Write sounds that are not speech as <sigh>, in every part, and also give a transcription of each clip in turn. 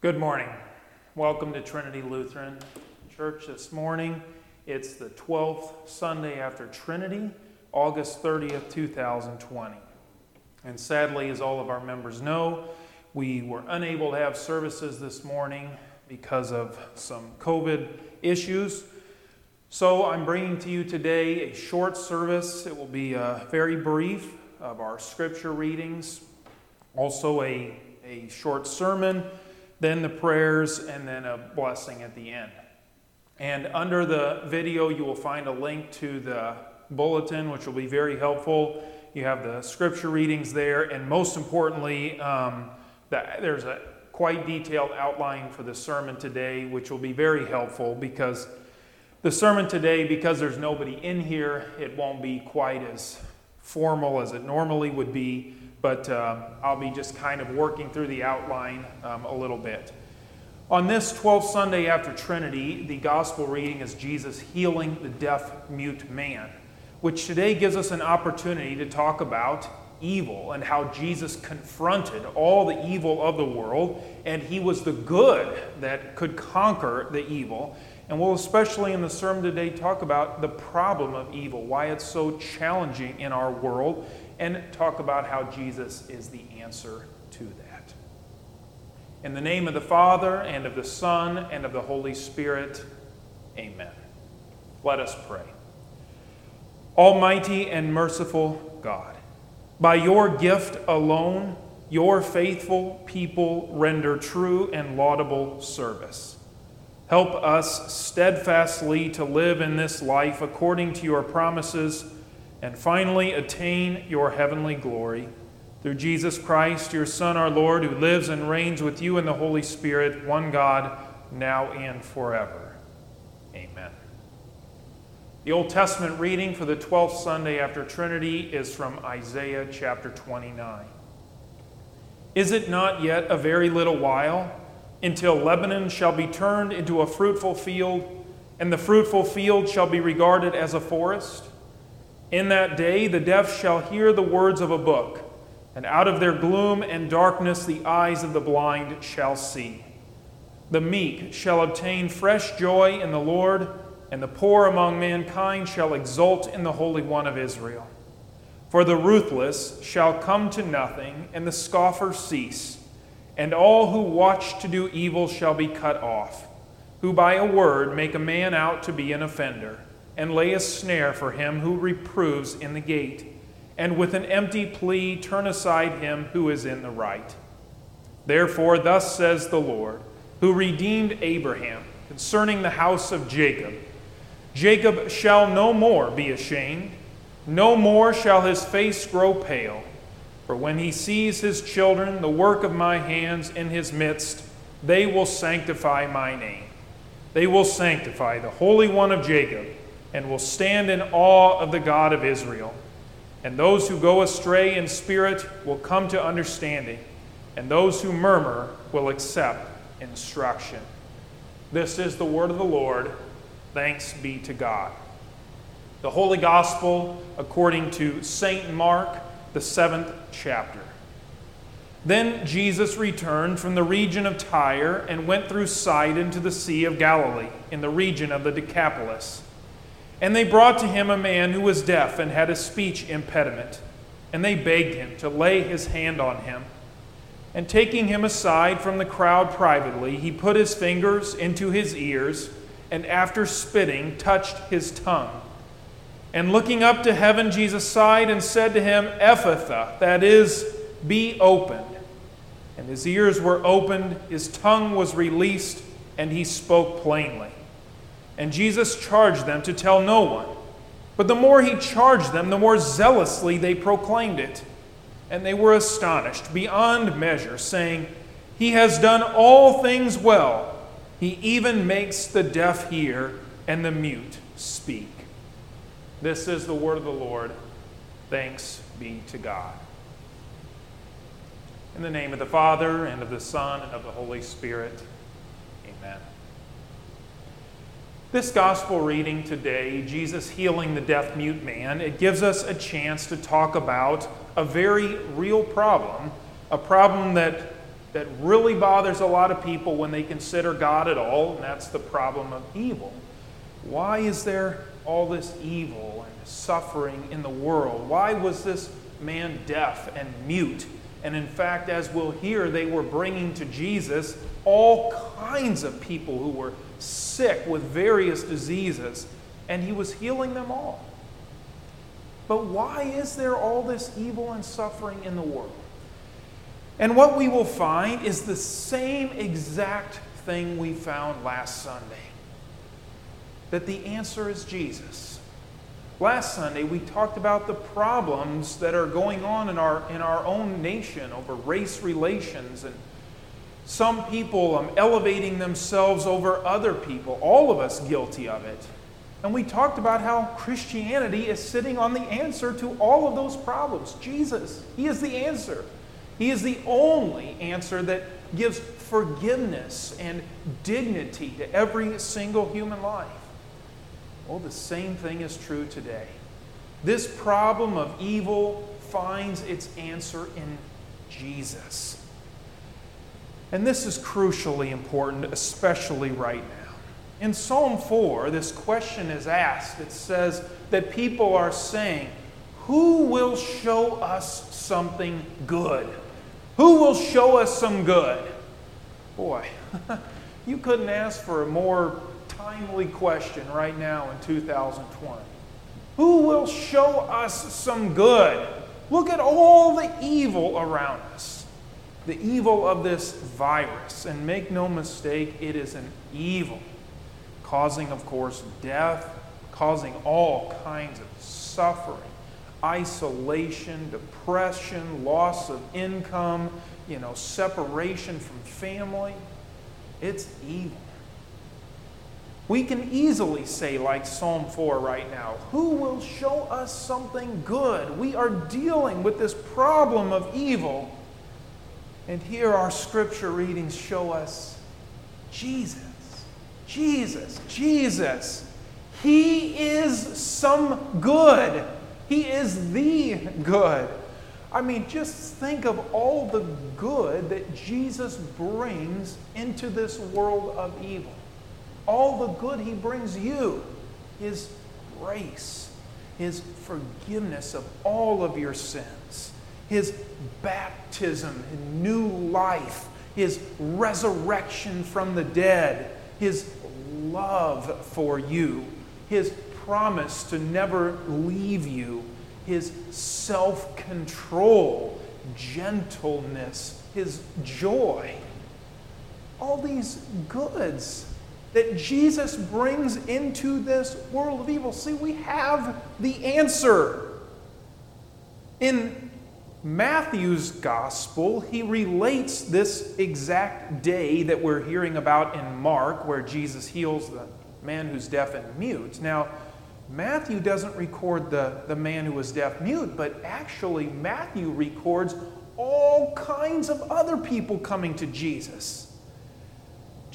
Good morning. Welcome to Trinity Lutheran Church this morning. It's the 12th Sunday after Trinity, August 30th, 2020. And sadly, as all of our members know, we were unable to have services this morning because of some COVID issues. So I'm bringing to you today a short service. It will be uh, very brief of our scripture readings, also a, a short sermon, then the prayers, and then a blessing at the end. And under the video, you will find a link to the bulletin, which will be very helpful. You have the scripture readings there, and most importantly, um, that there's a quite detailed outline for the sermon today, which will be very helpful because the sermon today, because there's nobody in here, it won't be quite as formal as it normally would be, but uh, I'll be just kind of working through the outline um, a little bit. On this 12th Sunday after Trinity, the gospel reading is Jesus healing the deaf mute man, which today gives us an opportunity to talk about evil and how Jesus confronted all the evil of the world, and he was the good that could conquer the evil. And we'll, especially in the sermon today, talk about the problem of evil, why it's so challenging in our world, and talk about how Jesus is the answer to that. In the name of the Father, and of the Son, and of the Holy Spirit, amen. Let us pray. Almighty and merciful God, by your gift alone, your faithful people render true and laudable service. Help us steadfastly to live in this life according to your promises, and finally attain your heavenly glory. Through Jesus Christ, your Son, our Lord, who lives and reigns with you in the Holy Spirit, one God, now and forever. Amen. The Old Testament reading for the 12th Sunday after Trinity is from Isaiah chapter 29. Is it not yet a very little while? until Lebanon shall be turned into a fruitful field, and the fruitful field shall be regarded as a forest. In that day the deaf shall hear the words of a book, and out of their gloom and darkness the eyes of the blind shall see. The meek shall obtain fresh joy in the Lord, and the poor among mankind shall exult in the Holy One of Israel. For the ruthless shall come to nothing, and the scoffer cease and all who watch to do evil shall be cut off, who by a word make a man out to be an offender, and lay a snare for him who reproves in the gate, and with an empty plea turn aside him who is in the right. Therefore, thus says the Lord, who redeemed Abraham concerning the house of Jacob Jacob shall no more be ashamed, no more shall his face grow pale. For when he sees his children, the work of my hands in his midst, they will sanctify my name. They will sanctify the Holy One of Jacob, and will stand in awe of the God of Israel. And those who go astray in spirit will come to understanding, and those who murmur will accept instruction. This is the word of the Lord. Thanks be to God. The Holy Gospel according to St. Mark the seventh chapter. Then Jesus returned from the region of Tyre and went through Sidon to the Sea of Galilee, in the region of the Decapolis. And they brought to him a man who was deaf and had a speech impediment, and they begged him to lay his hand on him. And taking him aside from the crowd privately, he put his fingers into his ears, and after spitting, touched his tongue. And looking up to heaven, Jesus sighed and said to him, Ephphatha, that is, be opened. And his ears were opened, his tongue was released, and he spoke plainly. And Jesus charged them to tell no one. But the more he charged them, the more zealously they proclaimed it. And they were astonished beyond measure, saying, He has done all things well. He even makes the deaf hear and the mute speak. This is the word of the Lord. Thanks be to God. In the name of the Father, and of the Son, and of the Holy Spirit, amen. This gospel reading today, Jesus healing the deaf mute man, it gives us a chance to talk about a very real problem, a problem that that really bothers a lot of people when they consider God at all, and that's the problem of evil. Why is there all this evil and suffering in the world? Why was this man deaf and mute? And in fact, as we'll hear, they were bringing to Jesus all kinds of people who were sick with various diseases, and he was healing them all. But why is there all this evil and suffering in the world? And what we will find is the same exact thing we found last Sunday that the answer is Jesus. Last Sunday, we talked about the problems that are going on in our, in our own nation over race relations and some people um, elevating themselves over other people, all of us guilty of it. And we talked about how Christianity is sitting on the answer to all of those problems. Jesus, He is the answer. He is the only answer that gives forgiveness and dignity to every single human life. Well, the same thing is true today. This problem of evil finds its answer in Jesus. And this is crucially important, especially right now. In Psalm 4, this question is asked. It says that people are saying, Who will show us something good? Who will show us some good? Boy, <laughs> you couldn't ask for a more timely question right now in 2020. Who will show us some good? Look at all the evil around us. The evil of this virus. And make no mistake, it is an evil causing, of course, death, causing all kinds of suffering, isolation, depression, loss of income, you know, separation from family. It's evil. We can easily say, like Psalm 4 right now, who will show us something good? We are dealing with this problem of evil. And here our scripture readings show us Jesus. Jesus, Jesus. He is some good. He is the good. I mean, just think of all the good that Jesus brings into this world of evil. All the good he brings you his grace, his forgiveness of all of your sins, his baptism, his new life, his resurrection from the dead, his love for you, his promise to never leave you, his self control, gentleness, his joy. All these goods that Jesus brings into this world of evil. See, we have the answer. In Matthew's gospel, he relates this exact day that we're hearing about in Mark, where Jesus heals the man who's deaf and mute. Now, Matthew doesn't record the, the man who was deaf mute, but actually, Matthew records all kinds of other people coming to Jesus.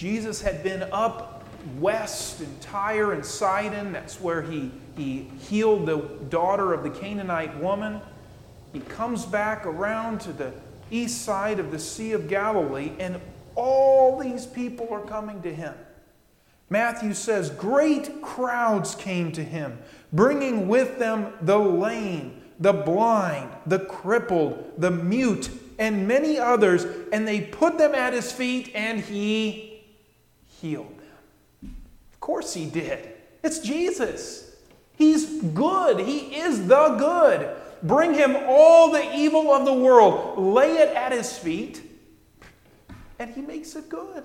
Jesus had been up west in Tyre and Sidon. That's where he, he healed the daughter of the Canaanite woman he comes back around to the east side of the Sea of Galilee, and all these people are coming to him. Matthew says, Great crowds came to him, bringing with them the lame, the blind, the crippled, the mute, and many others, and they put them at his feet, and he healed them. Of course, he did. It's Jesus. He's good, he is the good. Bring him all the evil of the world, lay it at his feet, and he makes it good.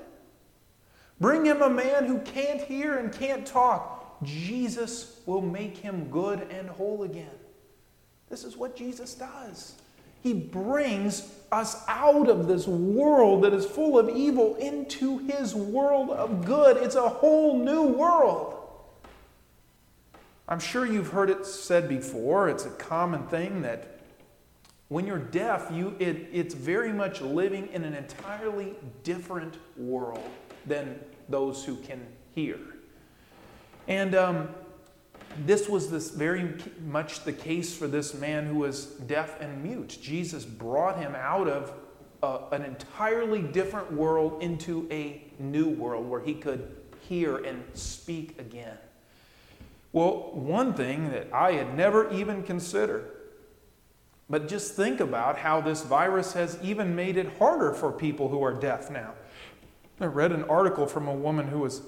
Bring him a man who can't hear and can't talk. Jesus will make him good and whole again. This is what Jesus does. He brings us out of this world that is full of evil into his world of good. It's a whole new world. I'm sure you've heard it said before. It's a common thing that when you're deaf, you, it, it's very much living in an entirely different world than those who can hear. And um, this was this very much the case for this man who was deaf and mute. Jesus brought him out of a, an entirely different world into a new world where he could hear and speak again. Well, one thing that I had never even considered, but just think about how this virus has even made it harder for people who are deaf now. I read an article from a woman who was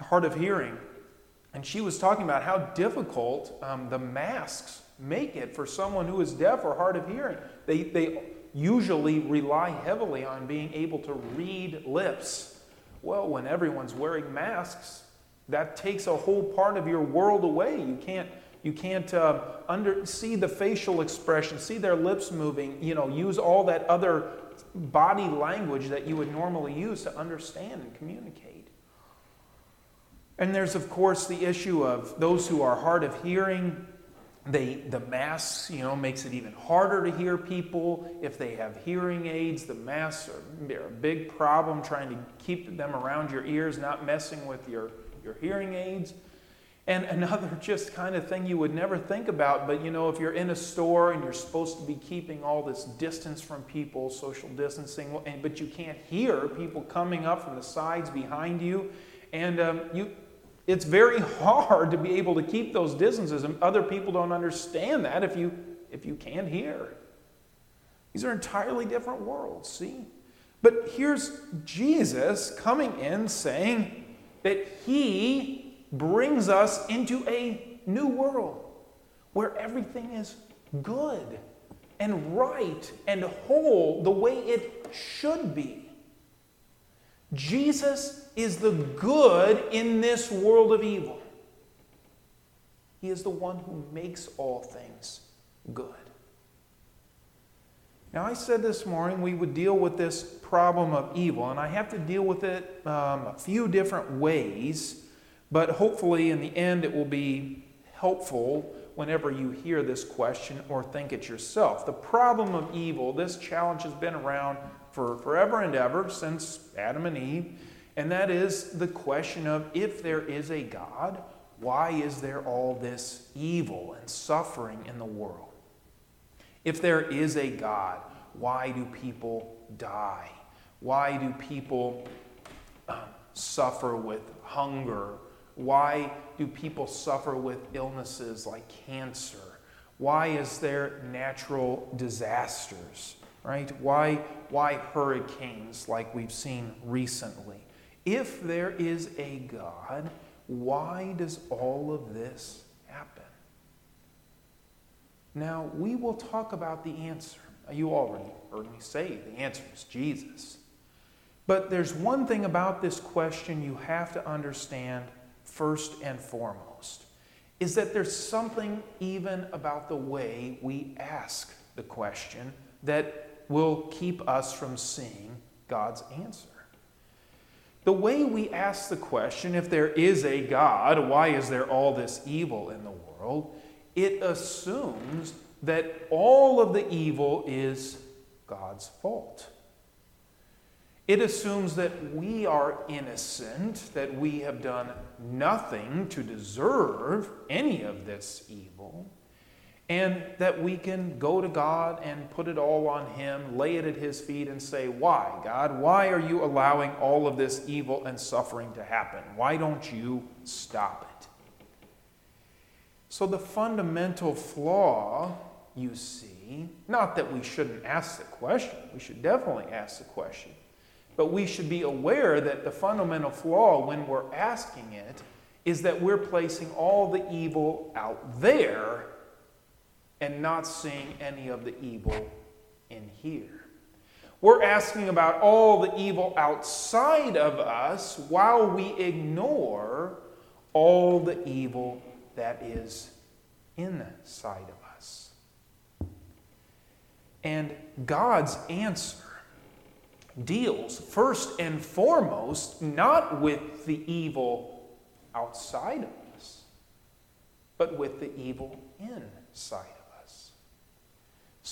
hard of hearing, and she was talking about how difficult um, the masks make it for someone who is deaf or hard of hearing. They, they usually rely heavily on being able to read lips. Well, when everyone's wearing masks, that takes a whole part of your world away. You can't you can't uh, under, see the facial expression, see their lips moving, you know, use all that other body language that you would normally use to understand and communicate. And there's, of course, the issue of those who are hard of hearing. They, the masks, you know, makes it even harder to hear people. If they have hearing aids, the masks are, are a big problem trying to keep them around your ears, not messing with your, your hearing aids. And another <laughs> just kind of thing you would never think about, but you know, if you're in a store and you're supposed to be keeping all this distance from people, social distancing, but you can't hear people coming up from the sides behind you, and um, you, it's very hard to be able to keep those distances, and other people don't understand that if you if you can't hear. These are entirely different worlds. See, but here's Jesus coming in saying that He brings us into a new world where everything is good and right and whole the way it should be. Jesus is the good in this world of evil. He is the one who makes all things good. Now, I said this morning we would deal with this problem of evil, and I have to deal with it um, a few different ways but hopefully, in the end, it will be helpful whenever you hear this question or think it yourself. The problem of evil, this challenge has been around for forever and ever since Adam and Eve, and that is the question of if there is a God, why is there all this evil and suffering in the world? If there is a God, why do people die? Why do people um, suffer with hunger why do people suffer with illnesses like cancer? Why is there natural disasters? Right? Why, why hurricanes like we've seen recently? If there is a God, why does all of this happen? Now, we will talk about the answer. You already heard me say the answer is Jesus. But there's one thing about this question you have to understand first and foremost is that there's something even about the way we ask the question that will keep us from seeing God's answer. The way we ask the question, if there is a God, why is there all this evil in the world? It assumes that all of the evil is God's fault. It assumes that we are innocent, that we have done nothing to deserve any of this evil, and that we can go to God and put it all on Him, lay it at His feet, and say, Why, God? Why are you allowing all of this evil and suffering to happen? Why don't you stop it? So, the fundamental flaw you see, not that we shouldn't ask the question, we should definitely ask the question but we should be aware that the fundamental flaw when we're asking it is that we're placing all the evil out there and not seeing any of the evil in here. We're asking about all the evil outside of us while we ignore all the evil that is inside of us. And God's answer deals first and foremost not with the evil outside of us, but with the evil inside of us.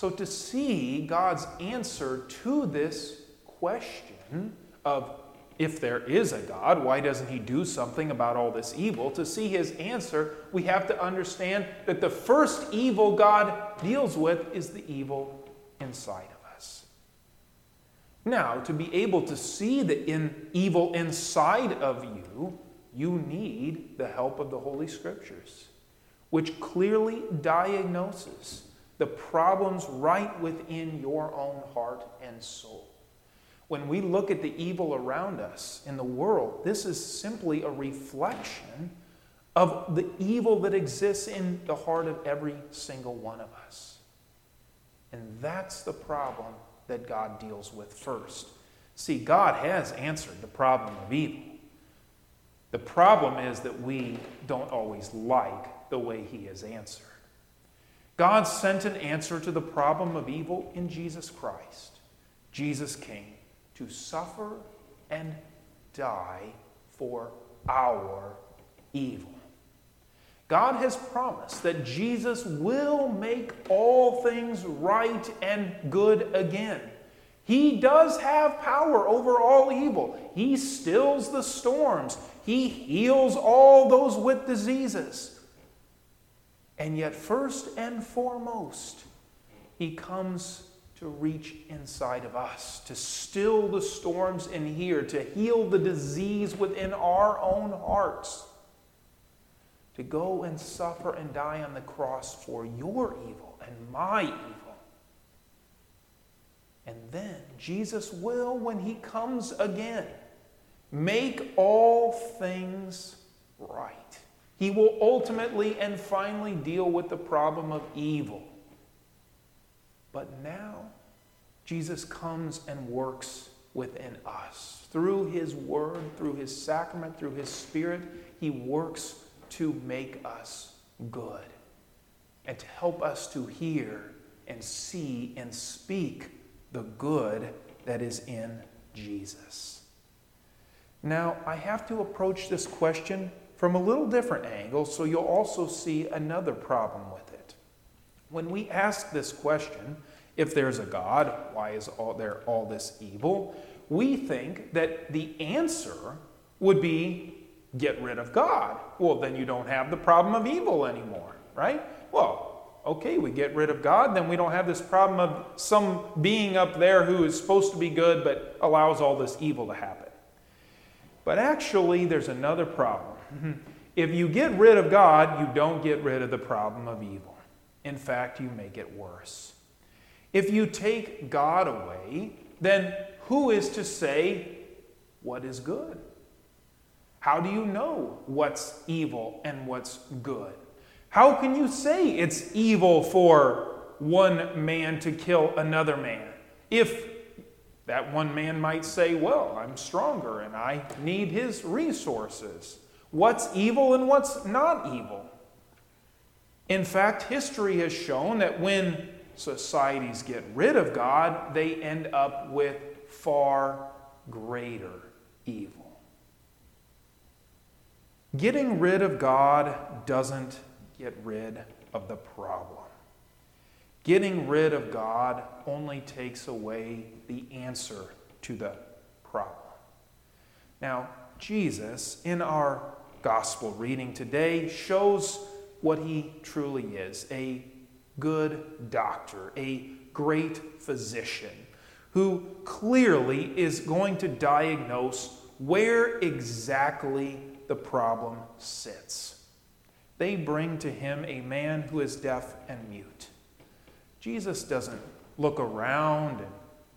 So, to see God's answer to this question of if there is a God, why doesn't he do something about all this evil? To see his answer, we have to understand that the first evil God deals with is the evil inside of us. Now, to be able to see the in, evil inside of you, you need the help of the Holy Scriptures, which clearly diagnoses the problems right within your own heart and soul. When we look at the evil around us in the world, this is simply a reflection of the evil that exists in the heart of every single one of us. And that's the problem that God deals with first. See, God has answered the problem of evil. The problem is that we don't always like the way He has answered. God sent an answer to the problem of evil in Jesus Christ. Jesus came to suffer and die for our evil. God has promised that Jesus will make all things right and good again. He does have power over all evil. He stills the storms. He heals all those with diseases. And yet, first and foremost, He comes to reach inside of us, to still the storms in here, to heal the disease within our own hearts to go and suffer and die on the cross for your evil and my evil. And then Jesus will, when he comes again, make all things right. He will ultimately and finally deal with the problem of evil. But now, Jesus comes and works within us. Through his word, through his sacrament, through his spirit, he works to make us good and to help us to hear and see and speak the good that is in Jesus. Now, I have to approach this question from a little different angle so you'll also see another problem with it. When we ask this question, if there's a God, why is all, there all this evil? We think that the answer would be get rid of God. Well, then you don't have the problem of evil anymore, right? Well, okay, we get rid of God, then we don't have this problem of some being up there who is supposed to be good but allows all this evil to happen. But actually, there's another problem. Mm-hmm. If you get rid of God, you don't get rid of the problem of evil. In fact, you make it worse. If you take God away, then who is to say what is good? How do you know what's evil and what's good? How can you say it's evil for one man to kill another man if that one man might say, Well, I'm stronger and I need his resources? What's evil and what's not evil? In fact, history has shown that when societies get rid of God, they end up with far greater evil. Getting rid of God doesn't get rid of the problem. Getting rid of God only takes away the answer to the problem. Now, Jesus, in our gospel reading today, shows what he truly is a good doctor, a great physician, who clearly is going to diagnose where exactly the problem sits. They bring to him a man who is deaf and mute. Jesus doesn't look around and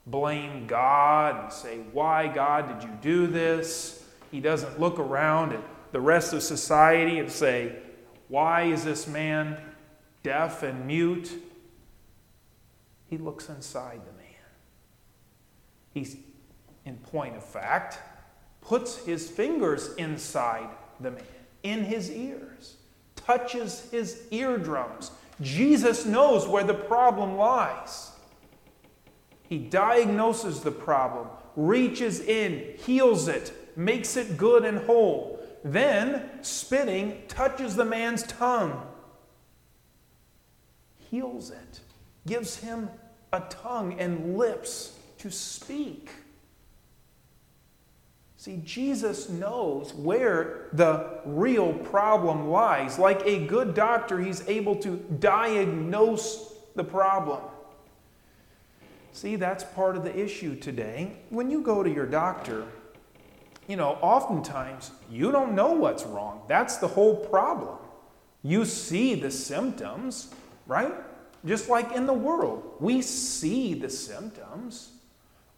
blame God and say, Why, God, did you do this? He doesn't look around at the rest of society and say, Why is this man deaf and mute? He looks inside the man. He's, in point of fact, puts his fingers inside the man, in his ears, touches his eardrums. Jesus knows where the problem lies. He diagnoses the problem, reaches in, heals it, makes it good and whole. Then, spitting, touches the man's tongue, heals it, gives him a tongue and lips to speak. See, Jesus knows where the real problem lies. Like a good doctor, he's able to diagnose the problem. See, that's part of the issue today. When you go to your doctor, you know, oftentimes you don't know what's wrong. That's the whole problem. You see the symptoms, right? Just like in the world, we see the symptoms.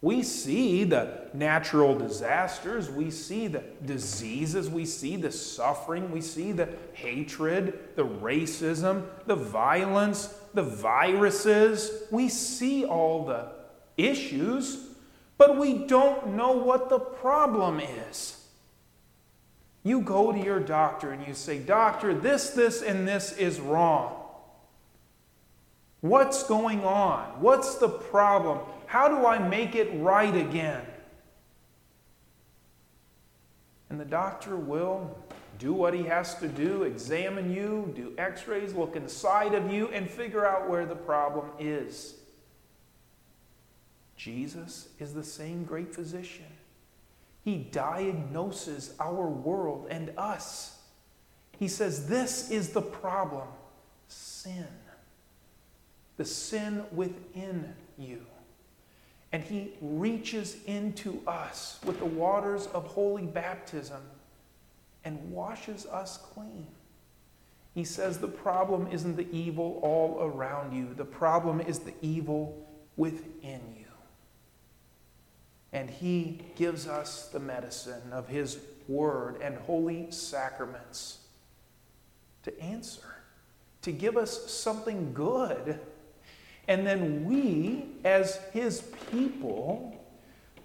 We see the natural disasters, we see the diseases, we see the suffering, we see the hatred, the racism, the violence, the viruses. We see all the issues, but we don't know what the problem is. You go to your doctor and you say, Doctor, this, this, and this is wrong. What's going on? What's the problem? How do I make it right again? And the doctor will do what he has to do examine you, do x rays, look inside of you, and figure out where the problem is. Jesus is the same great physician. He diagnoses our world and us. He says, This is the problem sin. The sin within you. And he reaches into us with the waters of holy baptism and washes us clean. He says the problem isn't the evil all around you, the problem is the evil within you. And he gives us the medicine of his word and holy sacraments to answer, to give us something good and then we, as his people,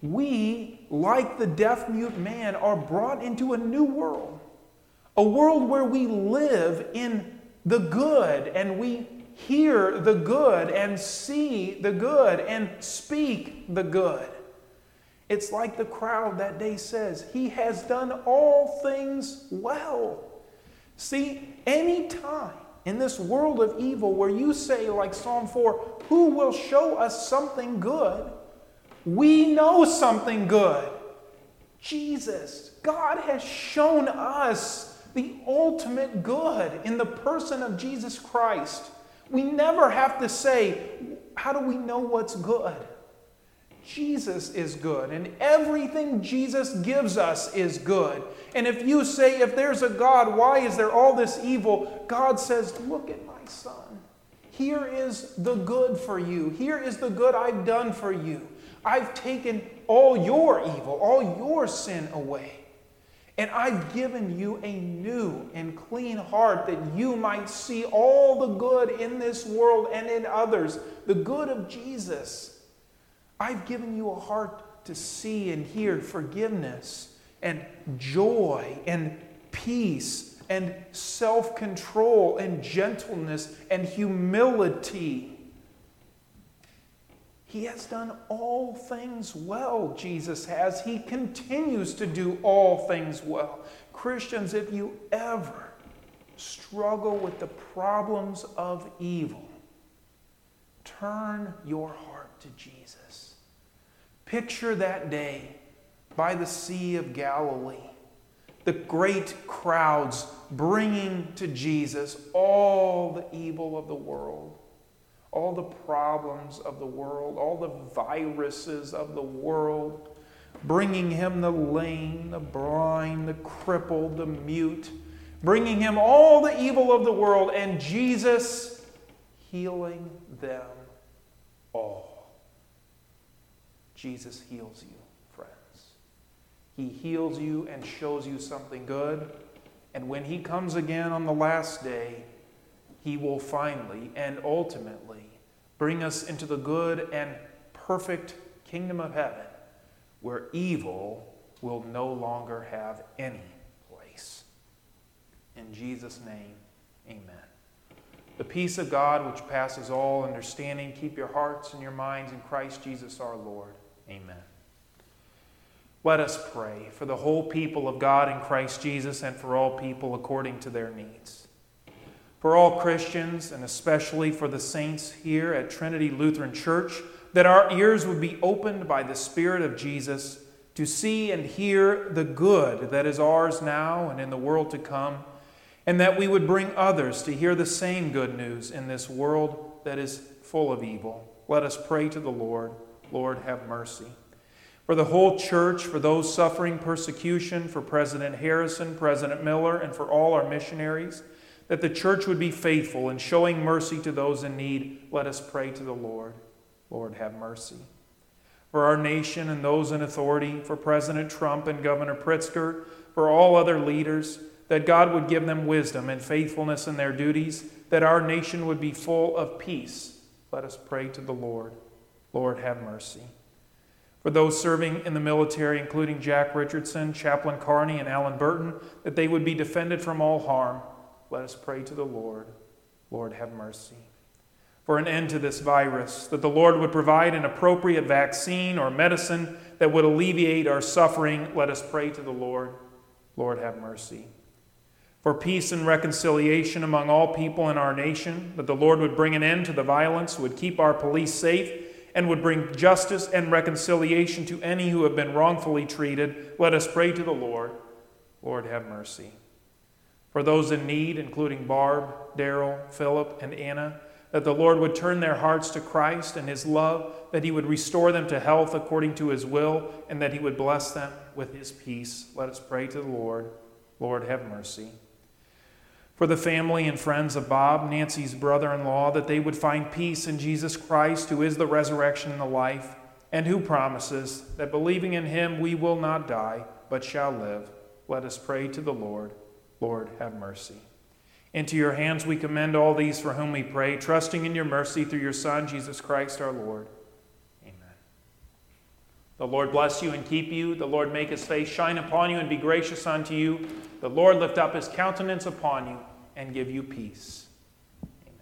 we, like the deaf mute man, are brought into a new world. A world where we live in the good and we hear the good and see the good and speak the good. It's like the crowd that day says, He has done all things well. See, any time in this world of evil where you say, like Psalm 4, who will show us something good? We know something good. Jesus. God has shown us the ultimate good in the person of Jesus Christ. We never have to say, How do we know what's good? Jesus is good, and everything Jesus gives us is good. And if you say, if there's a God, why is there all this evil? God says, Look at my son. Here is the good for you. Here is the good I've done for you. I've taken all your evil, all your sin away. And I've given you a new and clean heart that you might see all the good in this world and in others, the good of Jesus. I've given you a heart to see and hear forgiveness and joy and peace and self control and gentleness and humility. He has done all things well, Jesus has. He continues to do all things well. Christians, if you ever struggle with the problems of evil, turn your heart to Jesus. Picture that day by the Sea of Galilee, the great crowds bringing to Jesus all the evil of the world, all the problems of the world, all the viruses of the world, bringing him the lame, the blind, the crippled, the mute, bringing him all the evil of the world, and Jesus healing them all. Jesus heals you, friends. He heals you and shows you something good. And when He comes again on the last day, He will finally and ultimately bring us into the good and perfect kingdom of heaven where evil will no longer have any place. In Jesus' name, amen. The peace of God, which passes all understanding, keep your hearts and your minds in Christ Jesus our Lord. Amen. Let us pray for the whole people of God in Christ Jesus and for all people according to their needs. For all Christians, and especially for the saints here at Trinity Lutheran Church, that our ears would be opened by the Spirit of Jesus to see and hear the good that is ours now and in the world to come, and that we would bring others to hear the same good news in this world that is full of evil let us pray to the Lord. Lord, have mercy. For the whole church, for those suffering persecution, for President Harrison, President Miller, and for all our missionaries, that the church would be faithful in showing mercy to those in need, let us pray to the Lord. Lord, have mercy. For our nation and those in authority, for President Trump and Governor Pritzker, for all other leaders, that God would give them wisdom and faithfulness in their duties, that our nation would be full of peace. Let us pray to the Lord. Lord, have mercy. For those serving in the military, including Jack Richardson, Chaplain Carney, and Alan Burton, that they would be defended from all harm. Let us pray to the Lord. Lord, have mercy. For an end to this virus, that the Lord would provide an appropriate vaccine or medicine that would alleviate our suffering. Let us pray to the Lord. Lord, have mercy. For peace and reconciliation among all people in our nation, that the Lord would bring an end to the violence, would keep our police safe, and would bring justice and reconciliation to any who have been wrongfully treated. Let us pray to the Lord. Lord, have mercy. For those in need, including Barb, Daryl, Philip, and Anna, that the Lord would turn their hearts to Christ and his love, that he would restore them to health according to his will, and that he would bless them with his peace. Let us pray to the Lord. Lord, have mercy. For the family and friends of Bob, Nancy's brother in law, that they would find peace in Jesus Christ, who is the resurrection and the life, and who promises that believing in him we will not die, but shall live. Let us pray to the Lord. Lord, have mercy. Into your hands we commend all these for whom we pray, trusting in your mercy through your Son, Jesus Christ our Lord. Amen. The Lord bless you and keep you. The Lord make his face shine upon you and be gracious unto you. The Lord lift up his countenance upon you and give you peace.